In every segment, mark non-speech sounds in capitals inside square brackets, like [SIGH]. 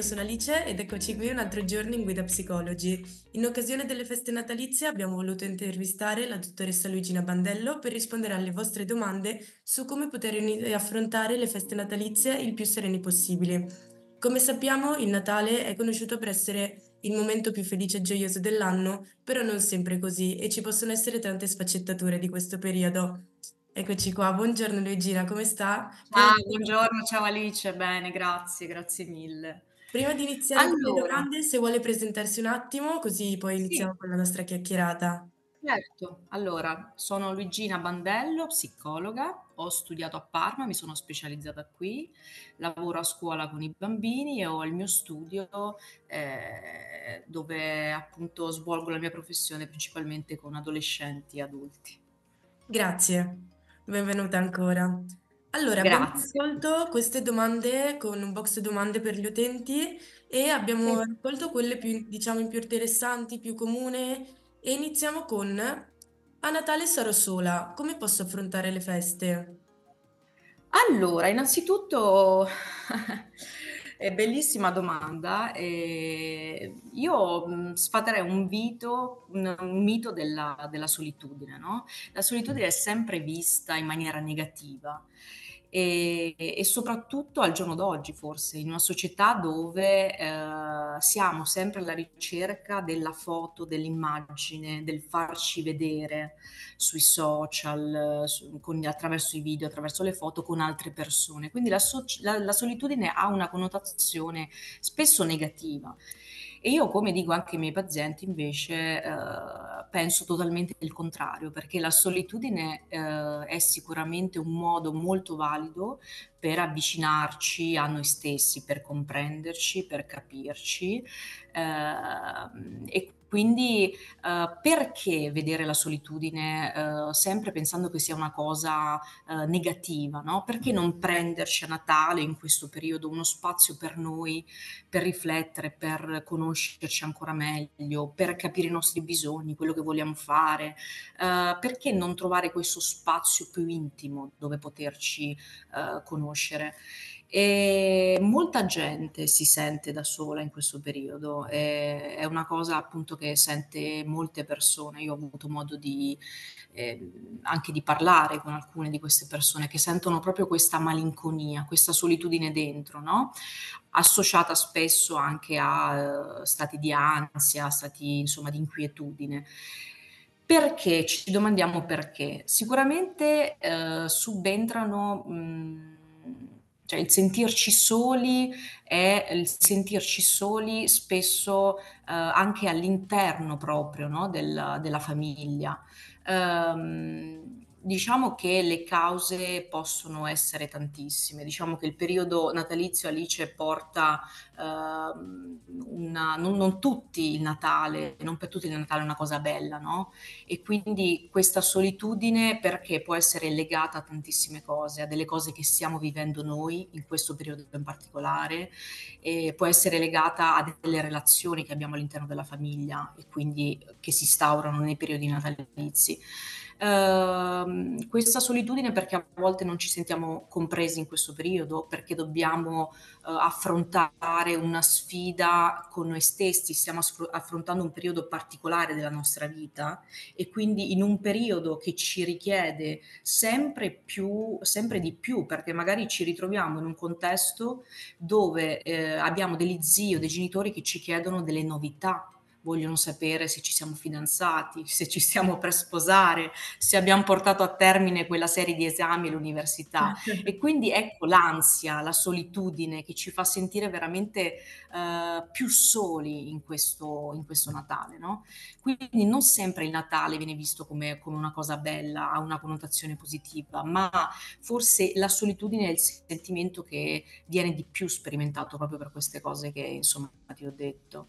Io sono Alice ed eccoci qui un altro giorno in Guida Psicologi. In occasione delle feste natalizie abbiamo voluto intervistare la dottoressa Luigina Bandello per rispondere alle vostre domande su come poter affrontare le feste natalizie il più sereni possibile. Come sappiamo, il Natale è conosciuto per essere il momento più felice e gioioso dell'anno, però non sempre così e ci possono essere tante sfaccettature di questo periodo. Eccoci qua, buongiorno Luigina, come sta? Ciao, buongiorno, ciao Alice, bene, grazie, grazie mille. Prima di iniziare con le domande, se vuole presentarsi un attimo, così poi Sì. iniziamo con la nostra chiacchierata. Certo, allora sono Luigina Bandello, psicologa, ho studiato a Parma, mi sono specializzata qui, lavoro a scuola con i bambini e ho il mio studio eh, dove appunto svolgo la mia professione principalmente con adolescenti e adulti. Grazie, benvenuta ancora. Allora, abbiamo raccolto queste domande con un box domande per gli utenti e abbiamo Sì. raccolto quelle più, diciamo, più interessanti, più comuni e iniziamo con a Natale sarò sola, come posso affrontare le feste? Allora, innanzitutto è bellissima domanda. E io mh, sfaterei un, vito, un mito della, della solitudine, no? La solitudine è sempre vista in maniera negativa e, e, soprattutto al giorno d'oggi forse, in una società dove eh, siamo sempre alla ricerca della foto, dell'immagine, del farci vedere sui social, su, con, attraverso i video, attraverso le foto con altre persone. Quindi la, so, la, la solitudine ha una connotazione spesso negativa. E io, come dico anche ai miei pazienti, invece eh, penso totalmente il contrario, perché la solitudine eh, è sicuramente un modo molto valido per avvicinarci a noi stessi, per comprenderci, per capirci eh, e quindi uh, perché vedere la solitudine uh, sempre pensando che sia una cosa uh, negativa? No? Perché non prenderci a Natale, in questo periodo, uno spazio per noi, per riflettere, per conoscerci ancora meglio, per capire i nostri bisogni, quello che vogliamo fare? perché non trovare questo spazio più intimo dove poterci conoscere? E molta gente si sente da sola in questo periodo, è, è una cosa appunto che sente molte persone. Io ho avuto modo di eh, anche di parlare con alcune di queste persone che sentono proprio questa malinconia, questa solitudine dentro, no? associata spesso anche a uh, stati di ansia, stati insomma di inquietudine. Perché? Ci domandiamo perché. Sicuramente uh, subentrano mh, cioè il sentirci soli è il sentirci soli spesso eh, anche all'interno proprio no, del, della famiglia. Um, Diciamo che le cause possono essere tantissime. Diciamo che il periodo natalizio Alice porta uh, una, non, non, tutti il Natale, non per tutti il Natale è una cosa bella, no? E quindi questa solitudine perché può essere legata a tantissime cose, a delle cose che stiamo vivendo noi in questo periodo in particolare, può essere legata a delle relazioni che abbiamo all'interno della famiglia e quindi che si instaurano nei periodi natalizi. Uh, questa solitudine perché a volte non ci sentiamo compresi in questo periodo, perché dobbiamo uh, affrontare una sfida con noi stessi, stiamo affrontando un periodo particolare della nostra vita e quindi in un periodo che ci richiede sempre più, sempre di più, perché magari ci ritroviamo in un contesto dove eh, abbiamo degli zii o dei genitori che ci chiedono delle novità vogliono sapere se ci siamo fidanzati, se ci stiamo per sposare, se abbiamo portato a termine quella serie di esami all'università. e quindi ecco l'ansia, la solitudine che ci fa sentire veramente uh, più soli in questo, in questo Natale. No? Quindi non sempre il Natale viene visto come, come una cosa bella, ha una connotazione positiva, ma forse la solitudine è il sentimento che viene di più sperimentato proprio per queste cose che insomma ti ho detto.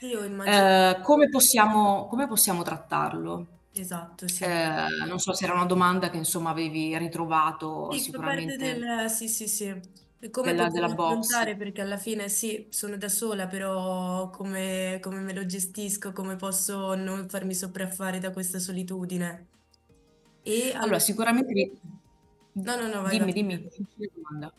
Io immagino. Eh, come, possiamo, come possiamo trattarlo? Esatto, sì. Ehm, non so se era una domanda che insomma avevi ritrovato Sì, fa parte sicuramente del sì, sì, sì. E come della della poterlo box. affrontare perché alla fine sì, sono da sola, però come come me lo gestisco, come posso non farmi sopraffare da questa solitudine. E allo Allora sicuramente no, no, no, vai, vai dimmi, dimmi, la domanda.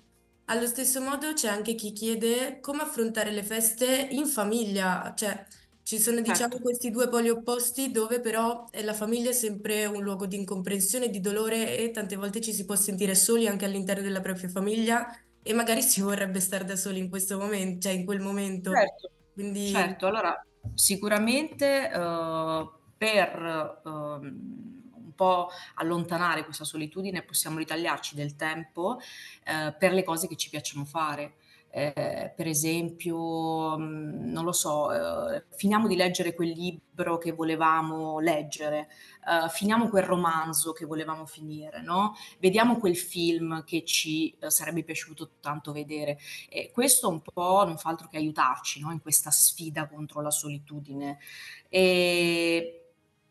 Allo stesso modo c'è anche chi chiede come affrontare le feste in famiglia, cioè ci sono diciamo Certo, questi due poli opposti dove però la famiglia è sempre un luogo di incomprensione, di dolore e tante volte ci si può sentire soli anche all'interno della propria famiglia e magari [LAUGHS] si vorrebbe stare da soli in questo momento, cioè in quel momento. certo, Quindi certo. Allora sicuramente, uhm, per, un po' allontanare questa solitudine possiamo ritagliarci del tempo, ehm, per le cose che ci piacciono fare. Ehm, per esempio, mhmm, non lo so, uhm, finiamo di leggere quel libro che volevamo leggere, uhm, finiamo quel romanzo che volevamo finire, no, vediamo quel film che ci, uhm, sarebbe piaciuto tanto vedere. E questo un po' non fa altro che aiutarci, no, in questa sfida contro la solitudine. Ehm,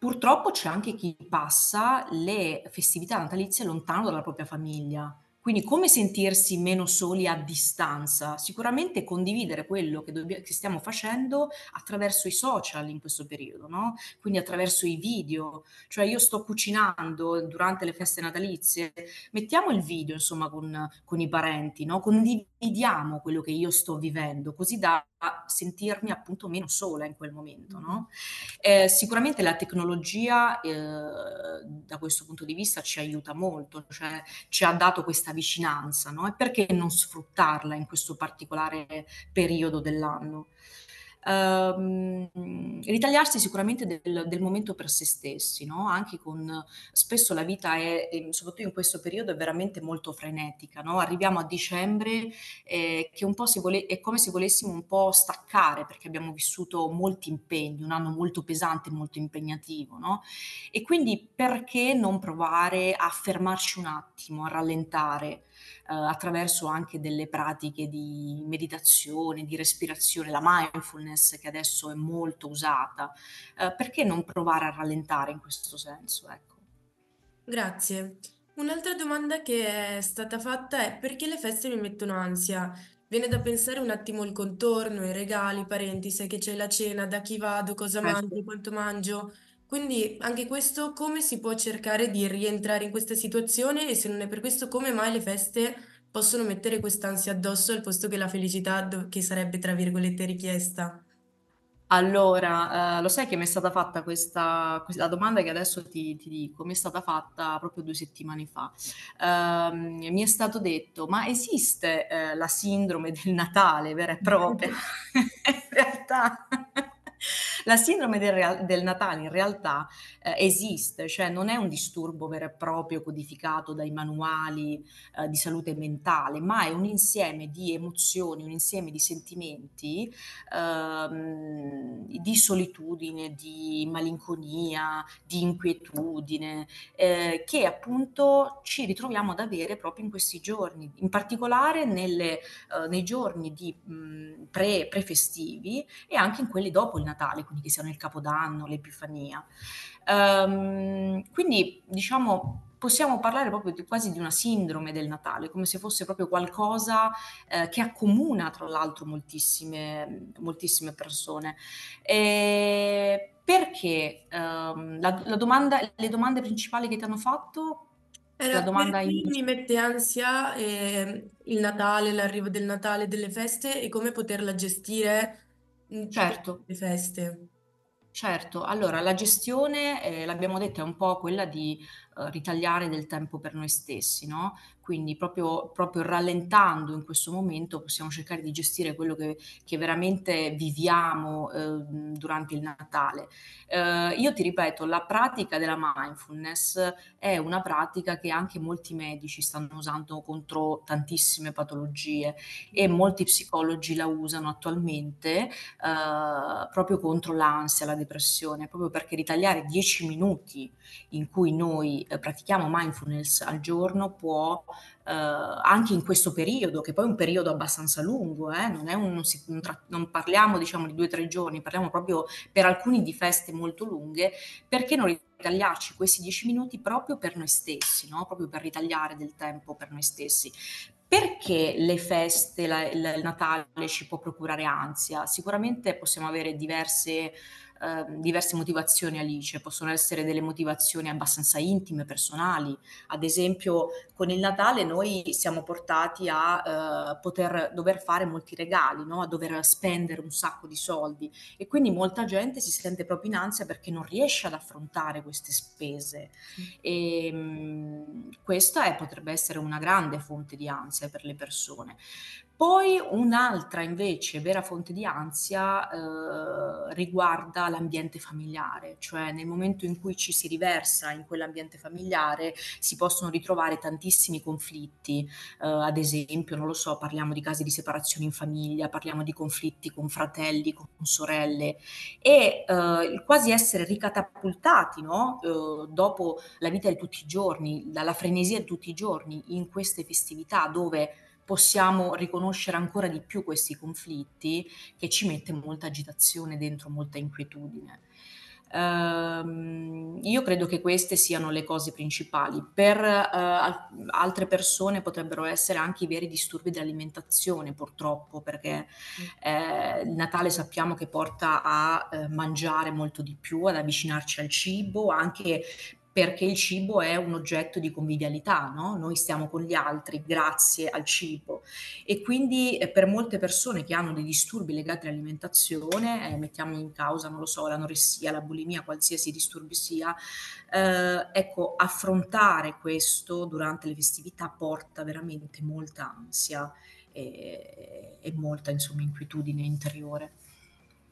purtroppo c'è anche chi passa le festività natalizie lontano dalla propria famiglia. Quindi come sentirsi meno soli a distanza? Sicuramente condividere quello che dobbia che stiamo facendo attraverso i social in questo periodo, no, quindi attraverso i video. Cioè io sto cucinando durante le feste natalizie, mettiamo il video insomma con con i parenti, no, condividiamo quello che io sto vivendo, così da sentirmi appunto meno sola in quel momento, no? Ehm, sicuramente la tecnologia, ehm, da questo punto di vista ci aiuta molto, cioè ci ha dato questa vicinanza, no, e perché non sfruttarla in questo particolare periodo dell'anno? Uhm, ritagliarsi sicuramente del del momento per se stessi, no, anche con spesso la vita è ehm, soprattutto in questo periodo, è veramente molto frenetica, no, arriviamo a dicembre, ehm, che un po' vole è come se volessimo un po' staccare, perché abbiamo vissuto molti impegni, un anno molto pesante, molto impegnativo, no, e quindi perché non provare a fermarci un attimo, a rallentare, attraverso anche delle pratiche di meditazione, di respirazione, la mindfulness che adesso è molto usata. Uhm, perché non provare a rallentare in questo senso, ecco. Grazie. Un'altra domanda che è stata fatta è: perché le feste mi mettono ansia? Viene da pensare un attimo il contorno, i regali, i parenti, sai che c'è la cena, da chi vado, cosa Eh mangio, quanto mangio. Quindi anche questo come si può cercare di rientrare in questa situazione e se non è per questo, come mai le feste possono mettere quest'ansia addosso al posto che la felicità do che sarebbe tra virgolette "richiesta"? Allora, ehm, lo sai che m'è stata fatta questa ques la domanda che adesso ti ti dico, mi è stata fatta proprio 2 settimane fa. Ehm, mi è stato detto: "Ma esiste, ehm, la sindrome del Natale vera e propria?" [LAUGHS] [LAUGHS] In realtà la sindrome del real del Natale in realtà, ehm, esiste, cioè non è un disturbo vero e proprio codificato dai manuali, ehm, di salute mentale, ma è un insieme di emozioni, un insieme di sentimenti uhm, di solitudine, di malinconia, di inquietudine, ehm, che appunto ci ritroviamo ad avere proprio in questi giorni, in particolare nelle uhm, nei giorni di mhmm, pre pre-festivi e anche in quelli dopo il Natale, quindi che siano il Capodanno, l'Epifania. Uhm, quindi diciamo possiamo parlare proprio di quasi di una sindrome del Natale, come se fosse proprio qualcosa ehm, che accomuna tra l'altro moltissime moltissime persone. Ehm, perché, uhm, la la domanda le domande principali che ti hanno fatto? La Era domanda perché in mi mette ansia, ehm, il Natale, l'arrivo del Natale, delle feste e come poterla gestire, mhmm, certo. le feste. Certo, allora la gestione, ehm, l'abbiamo detto, è un po' quella di, ritagliare del tempo per noi stessi, no, quindi proprio proprio rallentando in questo momento possiamo cercare di gestire quello che che veramente viviamo, uhm, durante il Natale. Uhm, io ti ripeto, la pratica della mindfulness è una pratica che anche molti medici stanno usando contro tantissime patologie e molti psicologi la usano attualmente, uhm, proprio contro l'ansia, la depressione, proprio perché ritagliare 10 minuti in cui noi, eh, pratichiamo mindfulness al giorno può eh, anche in questo periodo, che poi è un periodo abbastanza lungo, eh, non, un, non, si, non, parliamo diciamo di due o tre giorni, parliamo proprio per alcuni di feste molto lunghe, perché non ritagliarci questi dieci minuti proprio per noi stessi, no? proprio per ritagliare del tempo per noi stessi. Perché le feste, la, il Natale ci può procurare ansia? Sicuramente possiamo avere diverse eh, diverse motivazioni Alice, possono essere delle motivazioni abbastanza intime, personali, ad esempio con il Natale noi siamo portati a eh, poter dover fare molti regali, no? a dover spendere un sacco di soldi. E quindi molta gente si sente proprio in ansia perché non riesce ad affrontare queste spese. E mh, mm, questa è, potrebbe essere una grande fonte di ansia per le persone. Poi un'altra invece vera fonte di ansia eh, riguarda l'ambiente familiare, cioè nel momento in cui ci si riversa in quell'ambiente familiare si possono ritrovare tantissimi conflitti, eh, ad esempio, non lo so, parliamo di casi di separazione in famiglia, parliamo di conflitti con fratelli, con sorelle e eh, quasi essere ricatapultati no? Eh, dopo la vita di tutti i giorni, dalla frenesia di tutti i giorni in queste festività dove possiamo riconoscere ancora di più questi conflitti che ci mette molta agitazione dentro, molta inquietudine. Uh, io credo che queste siano le cose principali. Per uh, altre persone potrebbero essere anche i veri disturbi dell'alimentazione, purtroppo, perché eh, il Natale sappiamo che porta a eh, mangiare molto di più, ad avvicinarci al cibo, anche perché il cibo è un oggetto di convivialità, no? noi stiamo con gli altri grazie al cibo e quindi eh, per molte persone che hanno dei disturbi legati all'alimentazione, eh, mettiamo in causa, non lo so, l'anoressia, la bulimia, qualsiasi disturbi sia, eh, ecco, affrontare questo durante le festività porta veramente molta ansia e, e molta insomma inquietudine interiore.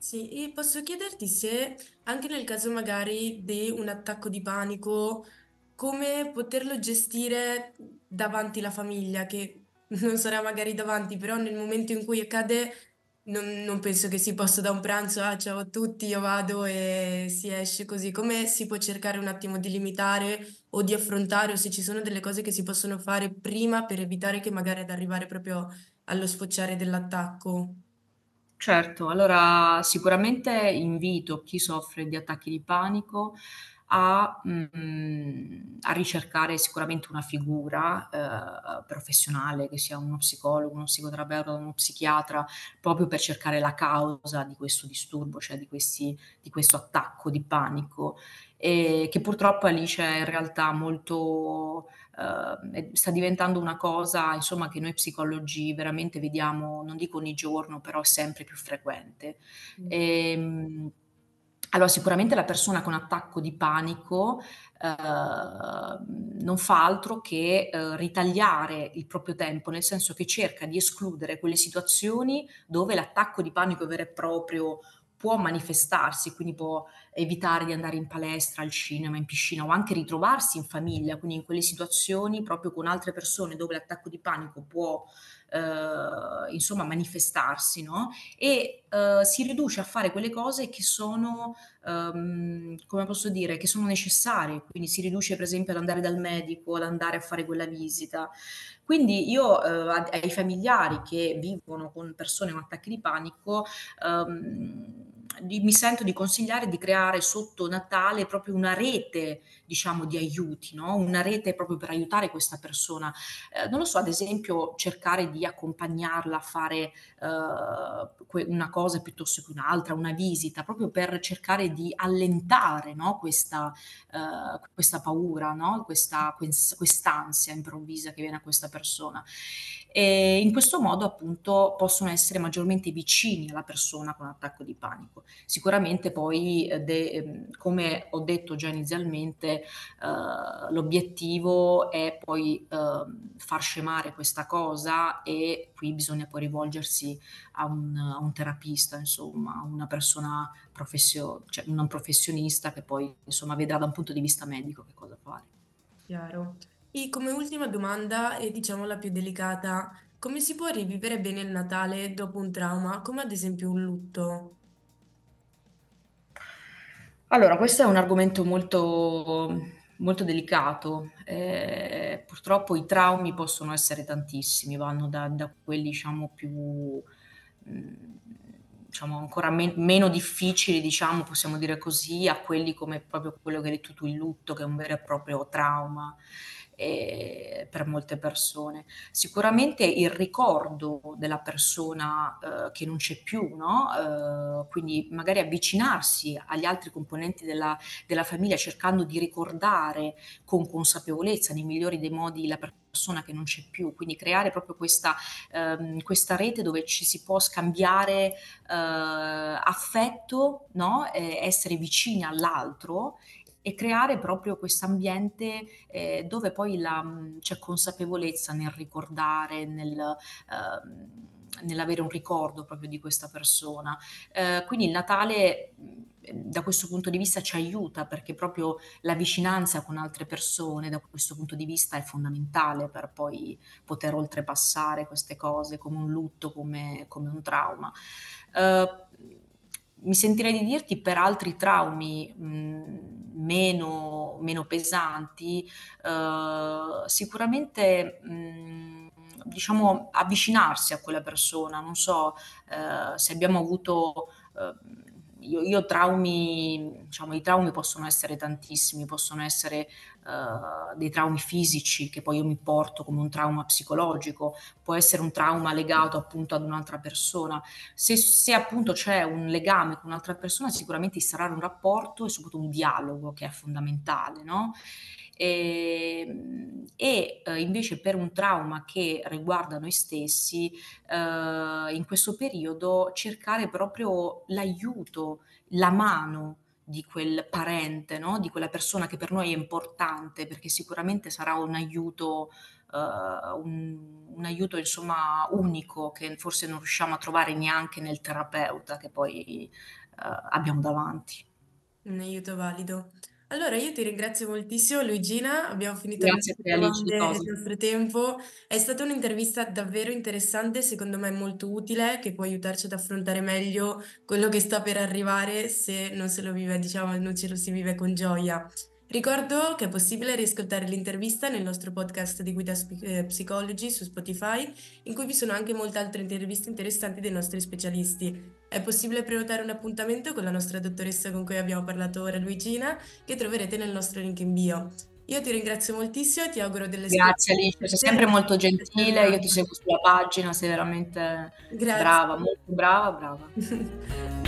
Sì, e posso chiederti se anche nel caso magari di un attacco di panico, come poterlo gestire davanti alla famiglia, che non sarà magari davanti, però nel momento in cui accade non, non penso che si possa da un pranzo, ah ciao a tutti, io vado e si esce così. Come si può cercare un attimo di limitare o di affrontare o se ci sono delle cose che si possono fare prima per evitare che magari ad arrivare proprio allo sfociare dell'attacco? Certo, allora sicuramente invito chi soffre di attacchi di panico a, mhmm, a ricercare sicuramente una figura, ehm, professionale, che sia uno psicologo, uno psicoterapeuta, uno psichiatra, proprio per cercare la causa di questo disturbo, cioè di questi di questo attacco di panico, ehm, che purtroppo Alice è in realtà molto uh, sta diventando una cosa insomma, che noi psicologi veramente vediamo, non dico ogni giorno, però sempre più frequente. Mm. E, ehm, allora, sicuramente la persona con attacco di panico Uh, non fa altro che uh, ritagliare il proprio tempo, nel senso che cerca di escludere quelle situazioni dove l'attacco di panico vero e proprio può manifestarsi, quindi può evitare di andare in palestra, al cinema, in piscina o anche ritrovarsi in famiglia, quindi in quelle situazioni proprio con altre persone dove l'attacco di panico può eh, insomma manifestarsi, no? E eh, si riduce a fare quelle cose che sono, ehm, come posso dire, che sono necessarie, quindi si riduce per esempio ad andare dal medico, ad andare a fare quella visita. Quindi io eh, ai familiari che vivono con persone con attacchi di panico, ehm, di, mi sento di consigliare di creare sotto Natale proprio una rete, diciamo, di aiuti, no? una rete proprio per aiutare questa persona. Eh, non lo so, ad esempio, cercare di accompagnarla a fare eh, una cosa piuttosto che un'altra, una visita, proprio per cercare di allentare no? questa, eh, questa, paura, no? questa, quest'ansia improvvisa che viene a questa persona. E in questo modo appunto possono essere maggiormente vicini alla persona con attacco di panico. Sicuramente poi, eh, de, ehm, come ho detto già inizialmente, eh, l'obiettivo è poi eh, far scemare questa cosa e qui bisogna poi rivolgersi a un, a un terapista, insomma, a una persona professio, cioè un professionista che poi insomma vedrà da un punto di vista medico che cosa fare. Chiaro. E come ultima domanda, e diciamo la più delicata, come si può rivivere bene il Natale dopo un trauma, come ad esempio un lutto? Allora, questo è un argomento molto, molto delicato. Eh, purtroppo i traumi possono essere tantissimi, vanno da, da quelli diciamo più mm, diciamo ancora me- meno difficili, diciamo, possiamo dire così, a quelli come proprio quello che hai detto tu, il lutto, che è un vero e proprio trauma eh, per molte persone. Sicuramente il ricordo della persona eh, che non c'è più, no? eh, quindi magari avvicinarsi agli altri componenti della, della, famiglia cercando di ricordare con consapevolezza, nei migliori dei modi, la persona che non c'è più, quindi creare proprio questa, ehm, questa rete dove ci si può scambiare eh, affetto, no? essere vicini all'altro e creare proprio questo ambiente eh, dove poi la, mm, c'è consapevolezza nel ricordare, nel, eh, nell'avere un ricordo proprio di questa persona. Eh, quindi il Natale mm, da questo punto di vista ci aiuta perché proprio la vicinanza con altre persone da questo punto di vista è fondamentale per poi poter oltrepassare queste cose come un lutto, come, come un trauma. Uh, mi sentirei di dirti per altri traumi mh, meno, meno, pesanti, uh, sicuramente mh, diciamo avvicinarsi a quella persona, non so uh, se abbiamo avuto uh, io, io traumi, diciamo, i traumi possono essere tantissimi, possono essere uh, dei traumi fisici che poi io mi porto come un trauma psicologico, può essere un trauma legato appunto ad un'altra persona. Se, se appunto c'è un legame con un'altra persona, sicuramente instaurare un rapporto e soprattutto un dialogo che è fondamentale, no? E, ehm, e eh, invece per un trauma che riguarda noi stessi, eh, in questo periodo cercare proprio l'aiuto, la mano di quel parente, no? di quella persona che per noi è importante, perché sicuramente sarà un aiuto, uh, un, un, aiuto insomma unico che forse non riusciamo a trovare neanche nel terapeuta che poi uh, abbiamo davanti. Un aiuto valido. Allora io ti ringrazio moltissimo Luigina, abbiamo finito le Grazie a te Alice, domande il nostro tempo. È stata un'intervista davvero interessante, secondo me molto utile, che può aiutarci ad affrontare meglio quello che sta per arrivare se non se lo vive, diciamo, non ce lo si vive con gioia. Ricordo che è possibile riascoltare l'intervista nel nostro podcast di Guida eh, Psychology su Spotify, in cui vi sono anche molte altre interviste interessanti dei nostri specialisti. È possibile prenotare un appuntamento con la nostra dottoressa con cui abbiamo parlato ora, Luigina, che troverete nel nostro link in bio. Io ti ringrazio moltissimo e ti auguro delle Grazie Alice, sei sempre molto gentile, io ti seguo sulla pagina, sei veramente Grazie. brava, molto brava, brava. [LAUGHS]